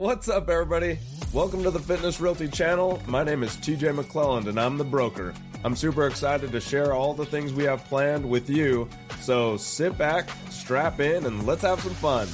What's up, everybody? Welcome to the Fitness Realty channel. My name is TJ McClelland, and I'm the broker. I'm super excited to share all the things we have planned with you. So sit back, strap in, and let's have some fun.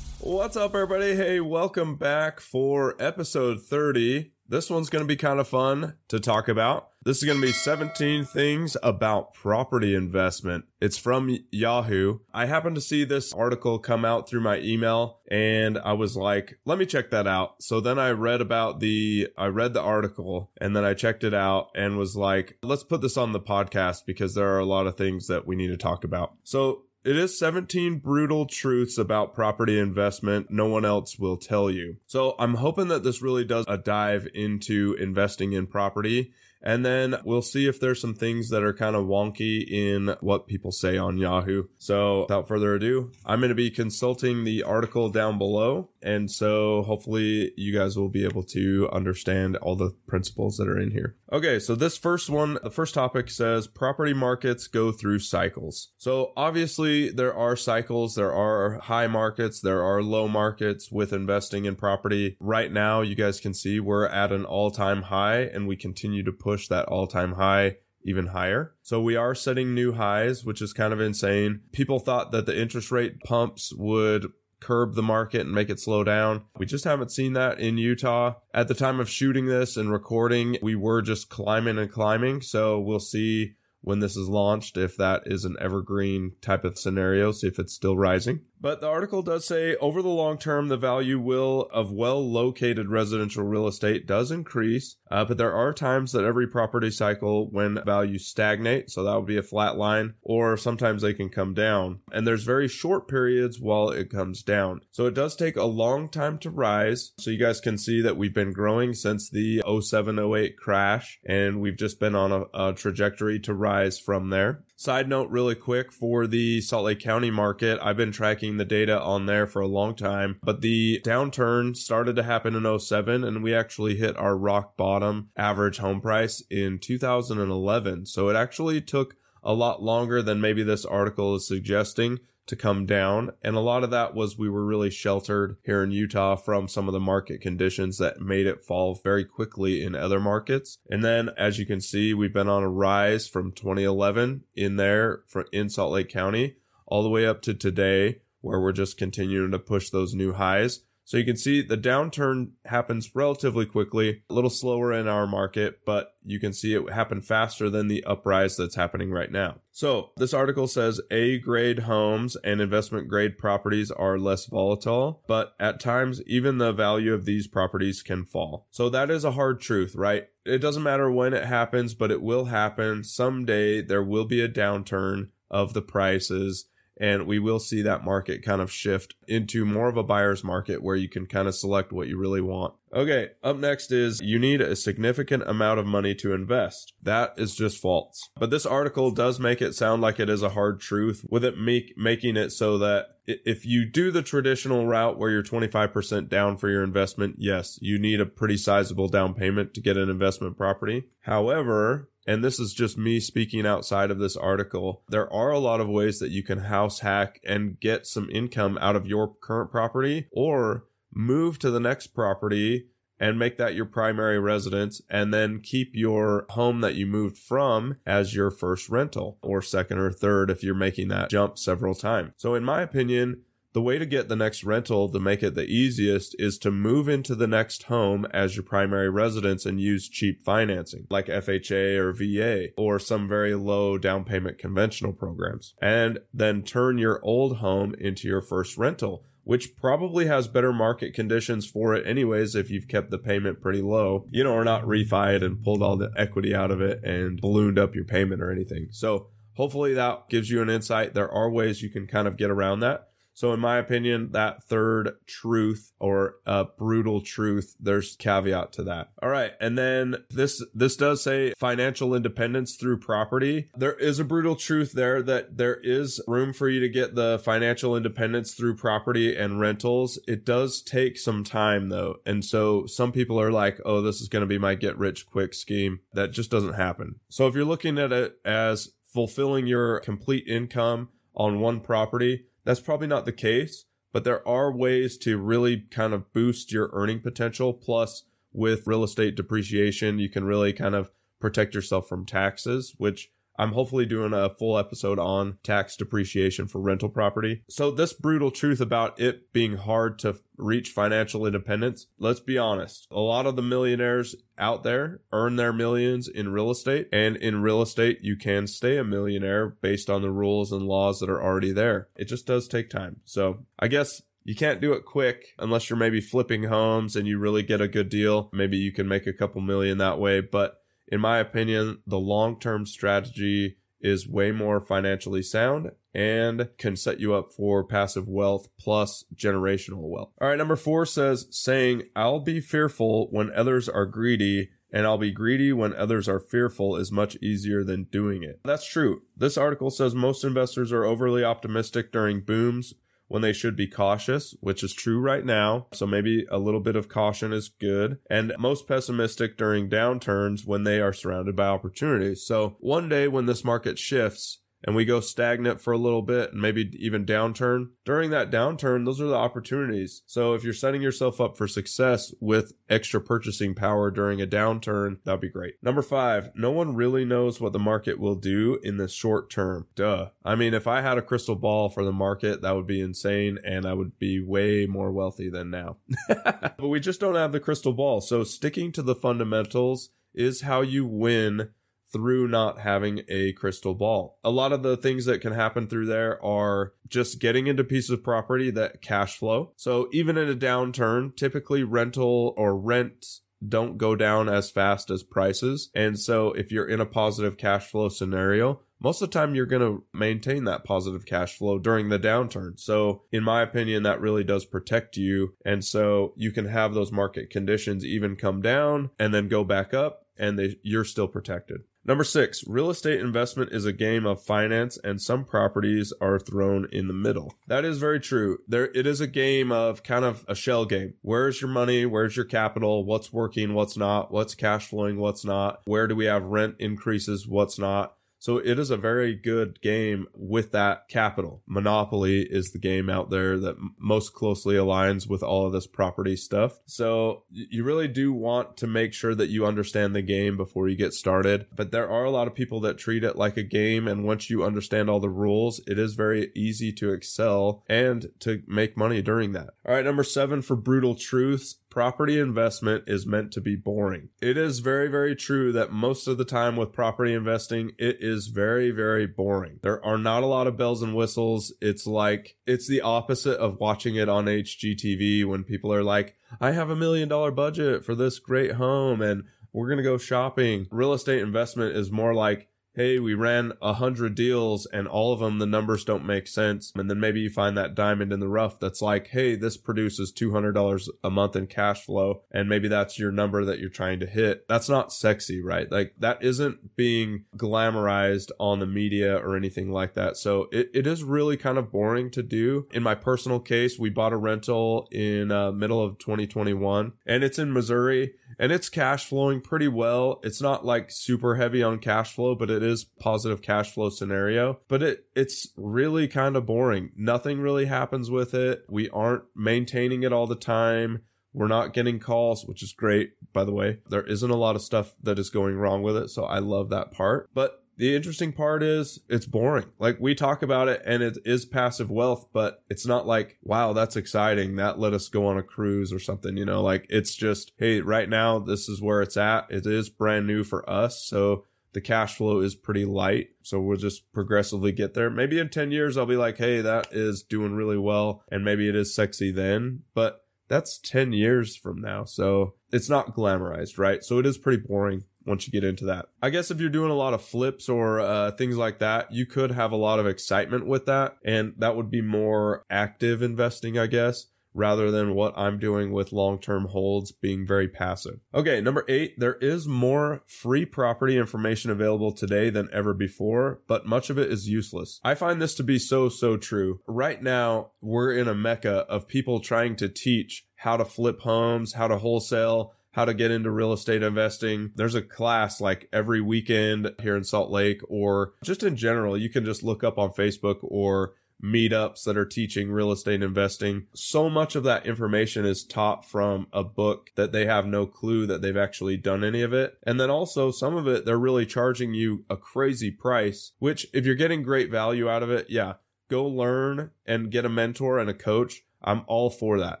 What's up, everybody? Hey, welcome back for episode 30. This one's going to be kind of fun to talk about. This is going to be 17 things about property investment. It's from Yahoo. I happened to see this article come out through my email and I was like, let me check that out. So then I read about the, I read the article and then I checked it out and was like, let's put this on the podcast because there are a lot of things that we need to talk about. So it is 17 brutal truths about property investment no one else will tell you. So I'm hoping that this really does a dive into investing in property and then we'll see if there's some things that are kind of wonky in what people say on Yahoo. So without further ado, I'm going to be consulting the article down below. And so hopefully you guys will be able to understand all the principles that are in here. Okay. So this first one, the first topic says property markets go through cycles. So obviously there are cycles. There are high markets. There are low markets with investing in property. Right now, you guys can see we're at an all time high and we continue to push that all time high even higher. So we are setting new highs, which is kind of insane. People thought that the interest rate pumps would curb the market and make it slow down. We just haven't seen that in Utah. At the time of shooting this and recording, we were just climbing and climbing. So we'll see when this is launched if that is an evergreen type of scenario, see if it's still rising. But the article does say over the long term, the value will of well located residential real estate does increase. Uh, but there are times that every property cycle when values stagnate. So that would be a flat line or sometimes they can come down. And there's very short periods while it comes down. So it does take a long time to rise. So you guys can see that we've been growing since the 07 08 crash and we've just been on a, a trajectory to rise from there. Side note, really quick for the Salt Lake County market, I've been tracking the data on there for a long time, but the downturn started to happen in 07 and we actually hit our rock bottom average home price in 2011. So it actually took a lot longer than maybe this article is suggesting to come down. And a lot of that was we were really sheltered here in Utah from some of the market conditions that made it fall very quickly in other markets. And then as you can see, we've been on a rise from 2011 in there for in Salt Lake County all the way up to today where we're just continuing to push those new highs. So you can see the downturn happens relatively quickly, a little slower in our market, but you can see it happen faster than the uprise that's happening right now. So this article says A grade homes and investment grade properties are less volatile, but at times even the value of these properties can fall. So that is a hard truth, right? It doesn't matter when it happens, but it will happen. Someday there will be a downturn of the prices and we will see that market kind of shift into more of a buyer's market where you can kind of select what you really want. Okay, up next is you need a significant amount of money to invest. That is just false. But this article does make it sound like it is a hard truth with it make, making it so that if you do the traditional route where you're 25% down for your investment, yes, you need a pretty sizable down payment to get an investment property. However, and this is just me speaking outside of this article, there are a lot of ways that you can house hack and get some income out of your current property or move to the next property and make that your primary residence and then keep your home that you moved from as your first rental or second or third if you're making that jump several times. So in my opinion, the way to get the next rental to make it the easiest is to move into the next home as your primary residence and use cheap financing like FHA or VA or some very low down payment conventional programs. And then turn your old home into your first rental which probably has better market conditions for it anyways if you've kept the payment pretty low, you know, or not refi it and pulled all the equity out of it and ballooned up your payment or anything. So hopefully that gives you an insight. There are ways you can kind of get around that. So in my opinion, that third truth or a brutal truth, there's caveat to that. All right. And then this, this does say financial independence through property. There is a brutal truth there that there is room for you to get the financial independence through property and rentals. It does take some time though. And so some people are like, Oh, this is going to be my get rich quick scheme. That just doesn't happen. So if you're looking at it as fulfilling your complete income on one property, that's probably not the case, but there are ways to really kind of boost your earning potential. Plus, with real estate depreciation, you can really kind of protect yourself from taxes, which I'm hopefully doing a full episode on tax depreciation for rental property. So, this brutal truth about it being hard to reach financial independence, let's be honest. A lot of the millionaires out there earn their millions in real estate, and in real estate, you can stay a millionaire based on the rules and laws that are already there. It just does take time. So, I guess you can't do it quick unless you're maybe flipping homes and you really get a good deal. Maybe you can make a couple million that way, but in my opinion, the long term strategy is way more financially sound and can set you up for passive wealth plus generational wealth. All right, number four says saying, I'll be fearful when others are greedy and I'll be greedy when others are fearful is much easier than doing it. That's true. This article says most investors are overly optimistic during booms when they should be cautious, which is true right now. So maybe a little bit of caution is good. And most pessimistic during downturns when they are surrounded by opportunities. So one day when this market shifts, and we go stagnant for a little bit and maybe even downturn, during that downturn, those are the opportunities. So if you're setting yourself up for success with extra purchasing power during a downturn, that'd be great. Number five, no one really knows what the market will do in the short term. Duh. I mean, if I had a crystal ball for the market, that would be insane and I would be way more wealthy than now. but we just don't have the crystal ball. So sticking to the fundamentals is how you win through not having a crystal ball. A lot of the things that can happen through there are just getting into pieces of property that cash flow. So even in a downturn, typically rental or rent don't go down as fast as prices. And so if you're in a positive cash flow scenario, most of the time you're going to maintain that positive cash flow during the downturn. So, in my opinion, that really does protect you. And so you can have those market conditions even come down and then go back up, and they, you're still protected. Number six, real estate investment is a game of finance and some properties are thrown in the middle. That is very true. There, it is a game of kind of a shell game. Where's your money? Where's your capital? What's working? What's not? What's cash flowing? What's not? Where do we have rent increases? What's not? So it is a very good game with that capital. Monopoly is the game out there that most closely aligns with all of this property stuff. So you really do want to make sure that you understand the game before you get started. But there are a lot of people that treat it like a game. And once you understand all the rules, it is very easy to excel and to make money during that. All right. Number seven for brutal truths property investment is meant to be boring. It is very, very true that most of the time with property investing, it is very, very boring. There are not a lot of bells and whistles. It's like, it's the opposite of watching it on HGTV when people are like, I have a million dollar budget for this great home and we're going to go shopping. Real estate investment is more like, hey, we ran a hundred deals and all of them, the numbers don't make sense. And then maybe you find that diamond in the rough that's like, hey, this produces $200 a month in cash flow. And maybe that's your number that you're trying to hit. That's not sexy, right? Like that isn't being glamorized on the media or anything like that. So it, it is really kind of boring to do. In my personal case, we bought a rental in uh, middle of 2021 and it's in Missouri and it's cash flowing pretty well. It's not like super heavy on cash flow, but it is positive cash flow scenario. But it it's really kind of boring. Nothing really happens with it. We aren't maintaining it all the time. We're not getting calls, which is great, by the way. There isn't a lot of stuff that is going wrong with it, so I love that part. But the interesting part is it's boring. Like we talk about it and it is passive wealth, but it's not like, wow, that's exciting. That let us go on a cruise or something, you know, like it's just, hey, right now, this is where it's at. It is brand new for us. So the cash flow is pretty light. So we'll just progressively get there. Maybe in 10 years, I'll be like, hey, that is doing really well. And maybe it is sexy then, but that's 10 years from now. So it's not glamorized, right? So it is pretty boring once you get into that. I guess if you're doing a lot of flips or uh, things like that, you could have a lot of excitement with that. And that would be more active investing, I guess rather than what I'm doing with long term holds being very passive. Okay, number eight, there is more free property information available today than ever before, but much of it is useless. I find this to be so, so true. Right now, we're in a mecca of people trying to teach how to flip homes, how to wholesale, how to get into real estate investing. There's a class like every weekend here in Salt Lake or just in general. You can just look up on Facebook or meetups that are teaching real estate investing. So much of that information is taught from a book that they have no clue that they've actually done any of it. And then also some of it, they're really charging you a crazy price, which if you're getting great value out of it, yeah, go learn and get a mentor and a coach I'm all for that.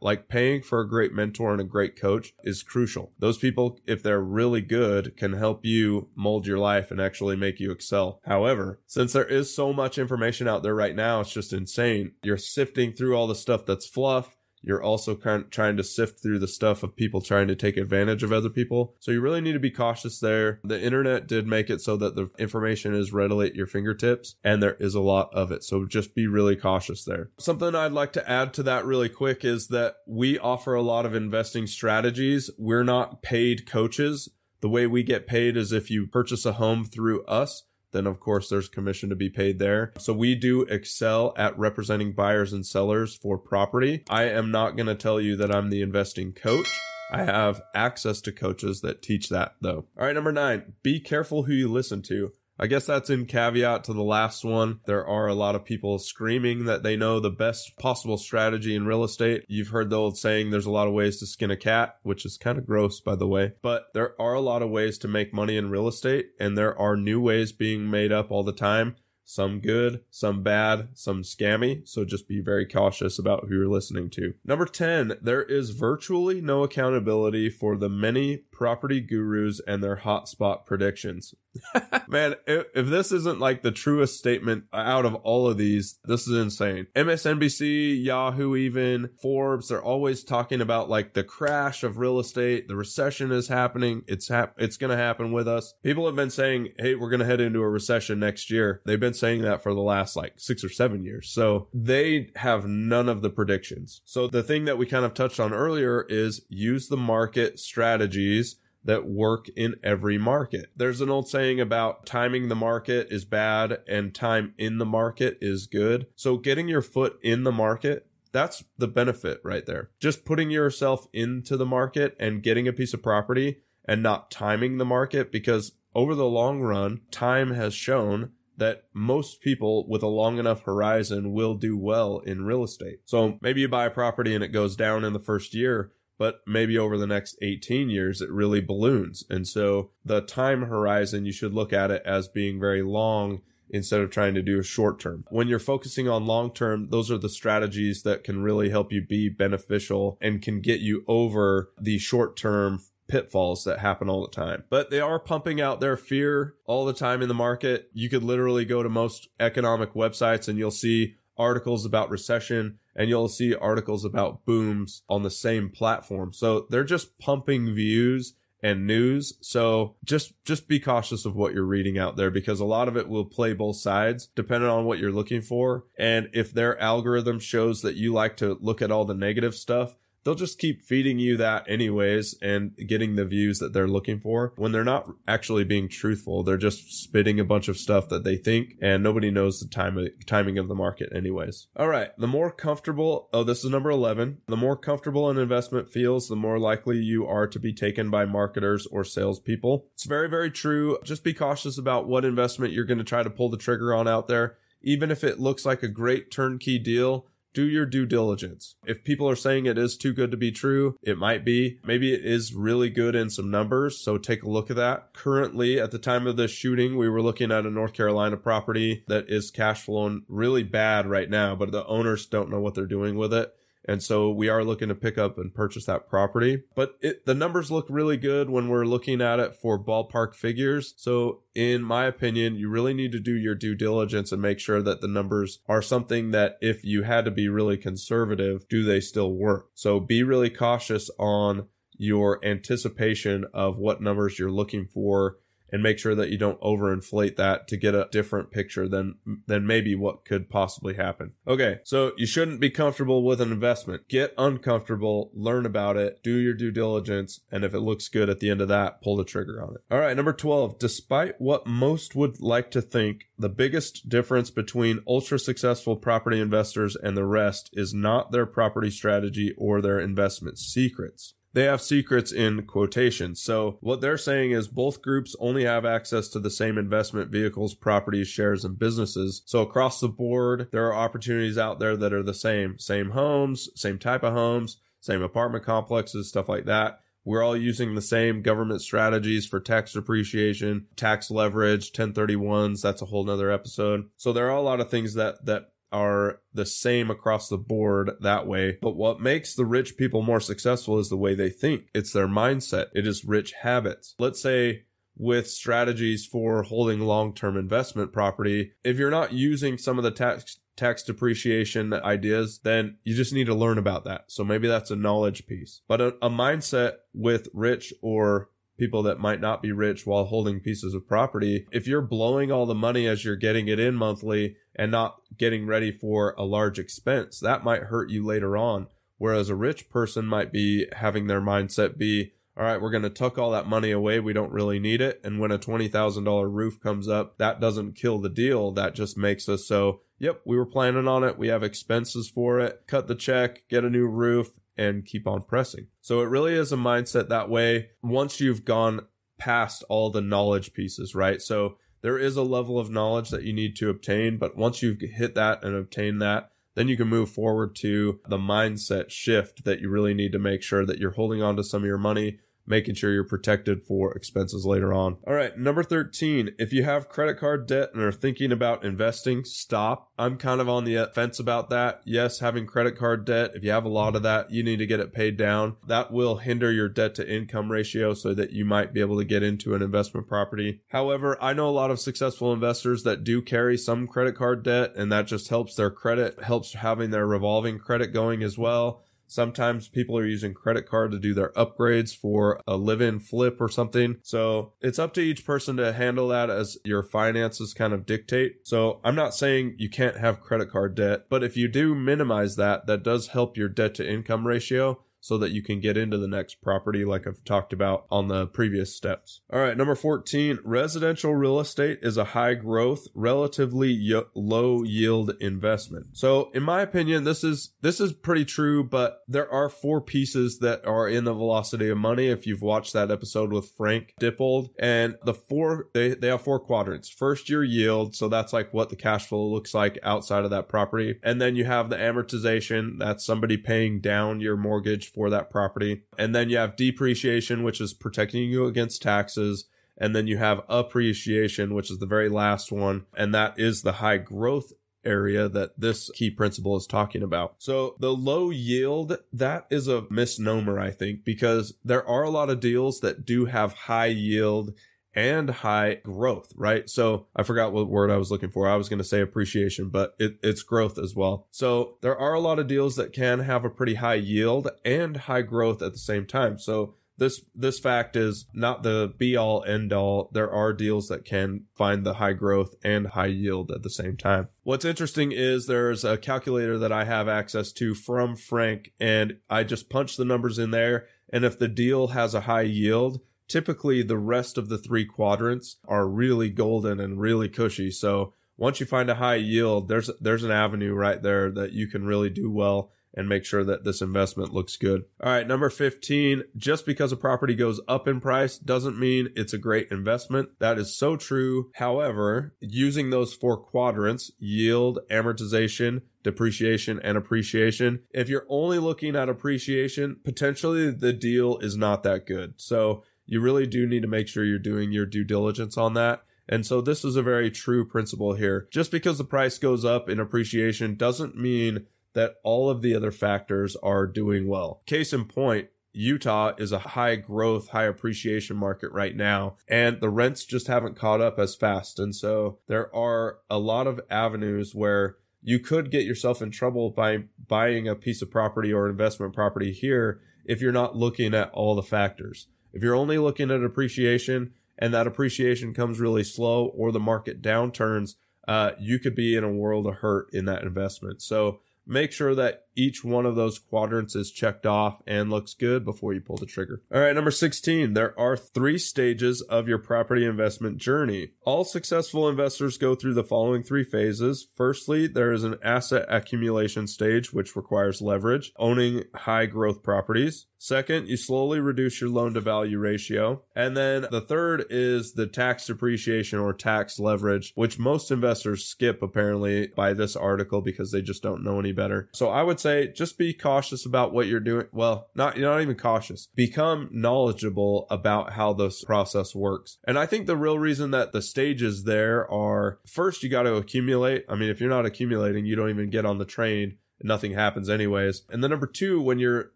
Like paying for a great mentor and a great coach is crucial. Those people, if they're really good, can help you mold your life and actually make you excel. However, since there is so much information out there right now, it's just insane. You're sifting through all the stuff that's fluff you're also kind of trying to sift through the stuff of people trying to take advantage of other people. So you really need to be cautious there. The internet did make it so that the information is readily at your fingertips and there is a lot of it. So just be really cautious there. Something I'd like to add to that really quick is that we offer a lot of investing strategies. We're not paid coaches. The way we get paid is if you purchase a home through us then of course there's commission to be paid there. So we do excel at representing buyers and sellers for property. I am not going to tell you that I'm the investing coach. I have access to coaches that teach that though. All right, number nine, be careful who you listen to. I guess that's in caveat to the last one. There are a lot of people screaming that they know the best possible strategy in real estate. You've heard the old saying, there's a lot of ways to skin a cat, which is kind of gross, by the way. But there are a lot of ways to make money in real estate, and there are new ways being made up all the time some good, some bad, some scammy. So just be very cautious about who you're listening to. Number 10, there is virtually no accountability for the many property gurus and their hotspot predictions. Man, if, if, this isn't like the truest statement out of all of these, this is insane. MSNBC, Yahoo, even Forbes, they're always talking about like the crash of real estate. The recession is happening. It's hap- it's going to happen with us. People have been saying, Hey, we're going to head into a recession next year. They've been saying that for the last like six or seven years. So they have none of the predictions. So the thing that we kind of touched on earlier is use the market strategies that work in every market. There's an old saying about timing the market is bad and time in the market is good. So getting your foot in the market that's the benefit right there. Just putting yourself into the market and getting a piece of property and not timing the market because over the long run, time has shown that most people with a long enough horizon will do well in real estate. So maybe you buy a property and it goes down in the first year, but maybe over the next 18 years it really balloons. And so the time horizon, you should look at it as being very long instead of trying to do a short term. When you're focusing on long term, those are the strategies that can really help you be beneficial and can get you over the short term pitfalls that happen all the time. But they are pumping out their fear all the time in the market. You could literally go to most economic websites and you'll see articles about recession and you'll see articles about booms on the same platform. So they're just pumping views and news. So just just be cautious of what you're reading out there because a lot of it will play both sides depending on what you're looking for. And if their algorithm shows that you like to look at all the negative stuff, they'll just keep feeding you that anyways and getting the views that they're looking for when they're not actually being truthful. They're just spitting a bunch of stuff that they think and nobody knows the time timing of the market anyways. All right. The more comfortable, oh, this is number 11. The more comfortable an investment feels, the more likely you are to be taken by marketers or salespeople. It's very, very true. Just be cautious about what investment you're going to try to pull the trigger on out there. Even if it looks like a great turnkey deal, do your due diligence. If people are saying it is too good to be true, it might be. Maybe it is really good in some numbers, so take a look at that. Currently, at the time of this shooting, we were looking at a North Carolina property that is cash flowing really bad right now, but the owners don't know what they're doing with it. And so we are looking to pick up and purchase that property. But it, the numbers look really good when we're looking at it for ballpark figures. So in my opinion, you really need to do your due diligence and make sure that the numbers are something that if you had to be really conservative, do they still work? So be really cautious on your anticipation of what numbers you're looking for and make sure that you don't overinflate that to get a different picture than than maybe what could possibly happen. Okay, so you shouldn't be comfortable with an investment. Get uncomfortable, learn about it, do your due diligence, and if it looks good at the end of that, pull the trigger on it. All right, number 12, despite what most would like to think, the biggest difference between ultra successful property investors and the rest is not their property strategy or their investment secrets. They have secrets in quotations. So what they're saying is both groups only have access to the same investment vehicles, properties, shares, and businesses. So across the board, there are opportunities out there that are the same, same homes, same type of homes, same apartment complexes, stuff like that. We're all using the same government strategies for tax depreciation, tax leverage, 1031s. That's a whole nother episode. So there are a lot of things that, that are the same across the board that way. But what makes the rich people more successful is the way they think. It's their mindset. It is rich habits. Let's say with strategies for holding long-term investment property, if you're not using some of the tax tax depreciation ideas, then you just need to learn about that. So maybe that's a knowledge piece. But a, a mindset with rich or people that might not be rich while holding pieces of property. If you're blowing all the money as you're getting it in monthly and not getting ready for a large expense, that might hurt you later on. Whereas a rich person might be having their mindset be, all right, we're going to tuck all that money away. We don't really need it. And when a $20,000 roof comes up, that doesn't kill the deal. That just makes us so, yep, we were planning on it. We have expenses for it. Cut the check, get a new roof, and keep on pressing. So it really is a mindset that way once you've gone past all the knowledge pieces, right? So there is a level of knowledge that you need to obtain, but once you've hit that and obtained that, then you can move forward to the mindset shift that you really need to make sure that you're holding on to some of your money making sure you're protected for expenses later on. All right, number 13, if you have credit card debt and are thinking about investing, stop. I'm kind of on the fence about that. Yes, having credit card debt, if you have a lot of that, you need to get it paid down. That will hinder your debt to income ratio so that you might be able to get into an investment property. However, I know a lot of successful investors that do carry some credit card debt and that just helps their credit, helps having their revolving credit going as well. Sometimes people are using credit card to do their upgrades for a live in flip or something. So it's up to each person to handle that as your finances kind of dictate. So I'm not saying you can't have credit card debt, but if you do minimize that, that does help your debt to income ratio so that you can get into the next property like I've talked about on the previous steps. All right, number 14, residential real estate is a high growth, relatively y- low yield investment. So, in my opinion, this is this is pretty true, but there are four pieces that are in the velocity of money if you've watched that episode with Frank Dippold and the four they they have four quadrants. First year yield, so that's like what the cash flow looks like outside of that property. And then you have the amortization, that's somebody paying down your mortgage for that property. And then you have depreciation, which is protecting you against taxes. And then you have appreciation, which is the very last one. And that is the high growth area that this key principle is talking about. So the low yield, that is a misnomer, I think, because there are a lot of deals that do have high yield and high growth, right? So I forgot what word I was looking for. I was going to say appreciation, but it, it's growth as well. So there are a lot of deals that can have a pretty high yield and high growth at the same time. So this this fact is not the be all end all. There are deals that can find the high growth and high yield at the same time. What's interesting is there's a calculator that I have access to from Frank and I just punch the numbers in there and if the deal has a high yield, typically the rest of the three quadrants are really golden and really cushy. So once you find a high yield, there's there's an avenue right there that you can really do well and make sure that this investment looks good. All right, number 15, just because a property goes up in price doesn't mean it's a great investment. That is so true. However, using those four quadrants, yield, amortization, depreciation and appreciation. If you're only looking at appreciation, potentially the deal is not that good. So you really do need to make sure you're doing your due diligence on that. And so this is a very true principle here. Just because the price goes up in appreciation doesn't mean that all of the other factors are doing well. Case in point, Utah is a high growth, high appreciation market right now, and the rents just haven't caught up as fast. And so there are a lot of avenues where you could get yourself in trouble by buying a piece of property or investment property here if you're not looking at all the factors. If you're only looking at appreciation and that appreciation comes really slow or the market downturns, uh, you could be in a world of hurt in that investment. So make sure that each one of those quadrants is checked off and looks good before you pull the trigger. All right, number 16, there are three stages of your property investment journey. All successful investors go through the following three phases. Firstly, there is an asset accumulation stage, which requires leverage, owning high growth properties. Second, you slowly reduce your loan to value ratio. And then the third is the tax depreciation or tax leverage, which most investors skip apparently by this article because they just don't know any better. So I would say just be cautious about what you're doing. Well, not, you're not even cautious. Become knowledgeable about how this process works. And I think the real reason that the stages there are first, you got to accumulate. I mean, if you're not accumulating, you don't even get on the train and nothing happens anyways. And then number two, when you're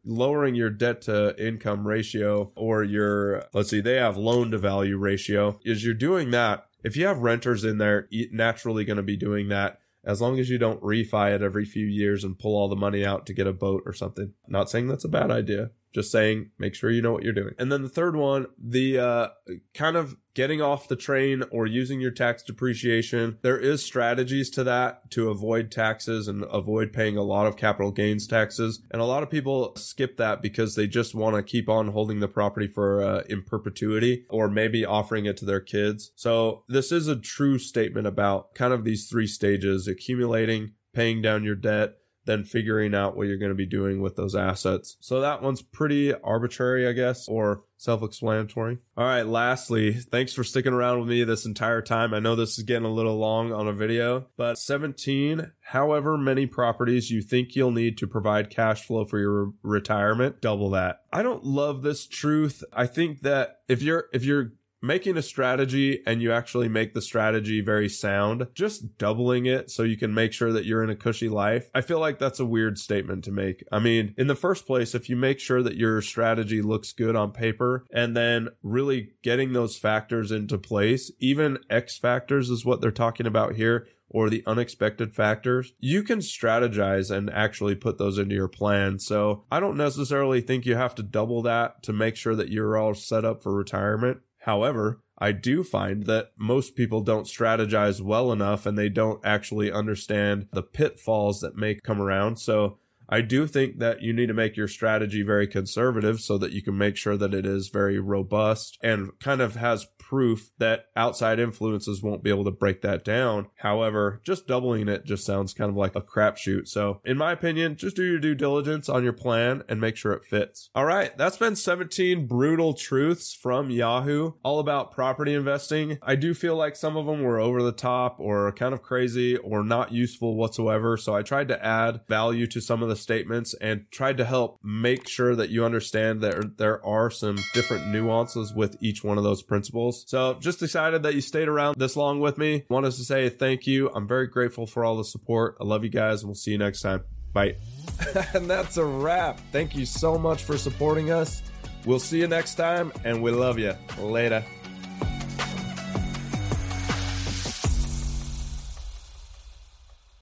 lowering your debt to income ratio or your, let's see, they have loan to value ratio, is you're doing that. If you have renters in there, naturally going to be doing that as long as you don't refi it every few years and pull all the money out to get a boat or something. Not saying that's a bad idea. Just saying, make sure you know what you're doing. And then the third one, the uh, kind of getting off the train or using your tax depreciation. There is strategies to that to avoid taxes and avoid paying a lot of capital gains taxes. And a lot of people skip that because they just want to keep on holding the property for uh, in perpetuity or maybe offering it to their kids. So this is a true statement about kind of these three stages, accumulating, paying down your debt, then figuring out what you're going to be doing with those assets. So that one's pretty arbitrary, I guess, or self explanatory. All right. Lastly, thanks for sticking around with me this entire time. I know this is getting a little long on a video, but 17, however many properties you think you'll need to provide cash flow for your retirement, double that. I don't love this truth. I think that if you're, if you're making a strategy and you actually make the strategy very sound, just doubling it so you can make sure that you're in a cushy life. I feel like that's a weird statement to make. I mean, in the first place, if you make sure that your strategy looks good on paper and then really getting those factors into place, even X factors is what they're talking about here or the unexpected factors, you can strategize and actually put those into your plan. So I don't necessarily think you have to double that to make sure that you're all set up for retirement. However, I do find that most people don't strategize well enough and they don't actually understand the pitfalls that may come around. So I do think that you need to make your strategy very conservative so that you can make sure that it is very robust and kind of has proof that outside influences won't be able to break that down. However, just doubling it just sounds kind of like a crapshoot. So, in my opinion, just do your due diligence on your plan and make sure it fits. All right, that's been 17 brutal truths from Yahoo all about property investing. I do feel like some of them were over the top or kind of crazy or not useful whatsoever. So, I tried to add value to some of the statements and tried to help make sure that you understand that there are some different nuances with each one of those principles. So just excited that you stayed around this long with me. Wanted to say thank you. I'm very grateful for all the support. I love you guys and we'll see you next time. Bye. and that's a wrap. Thank you so much for supporting us. We'll see you next time and we love you. Later.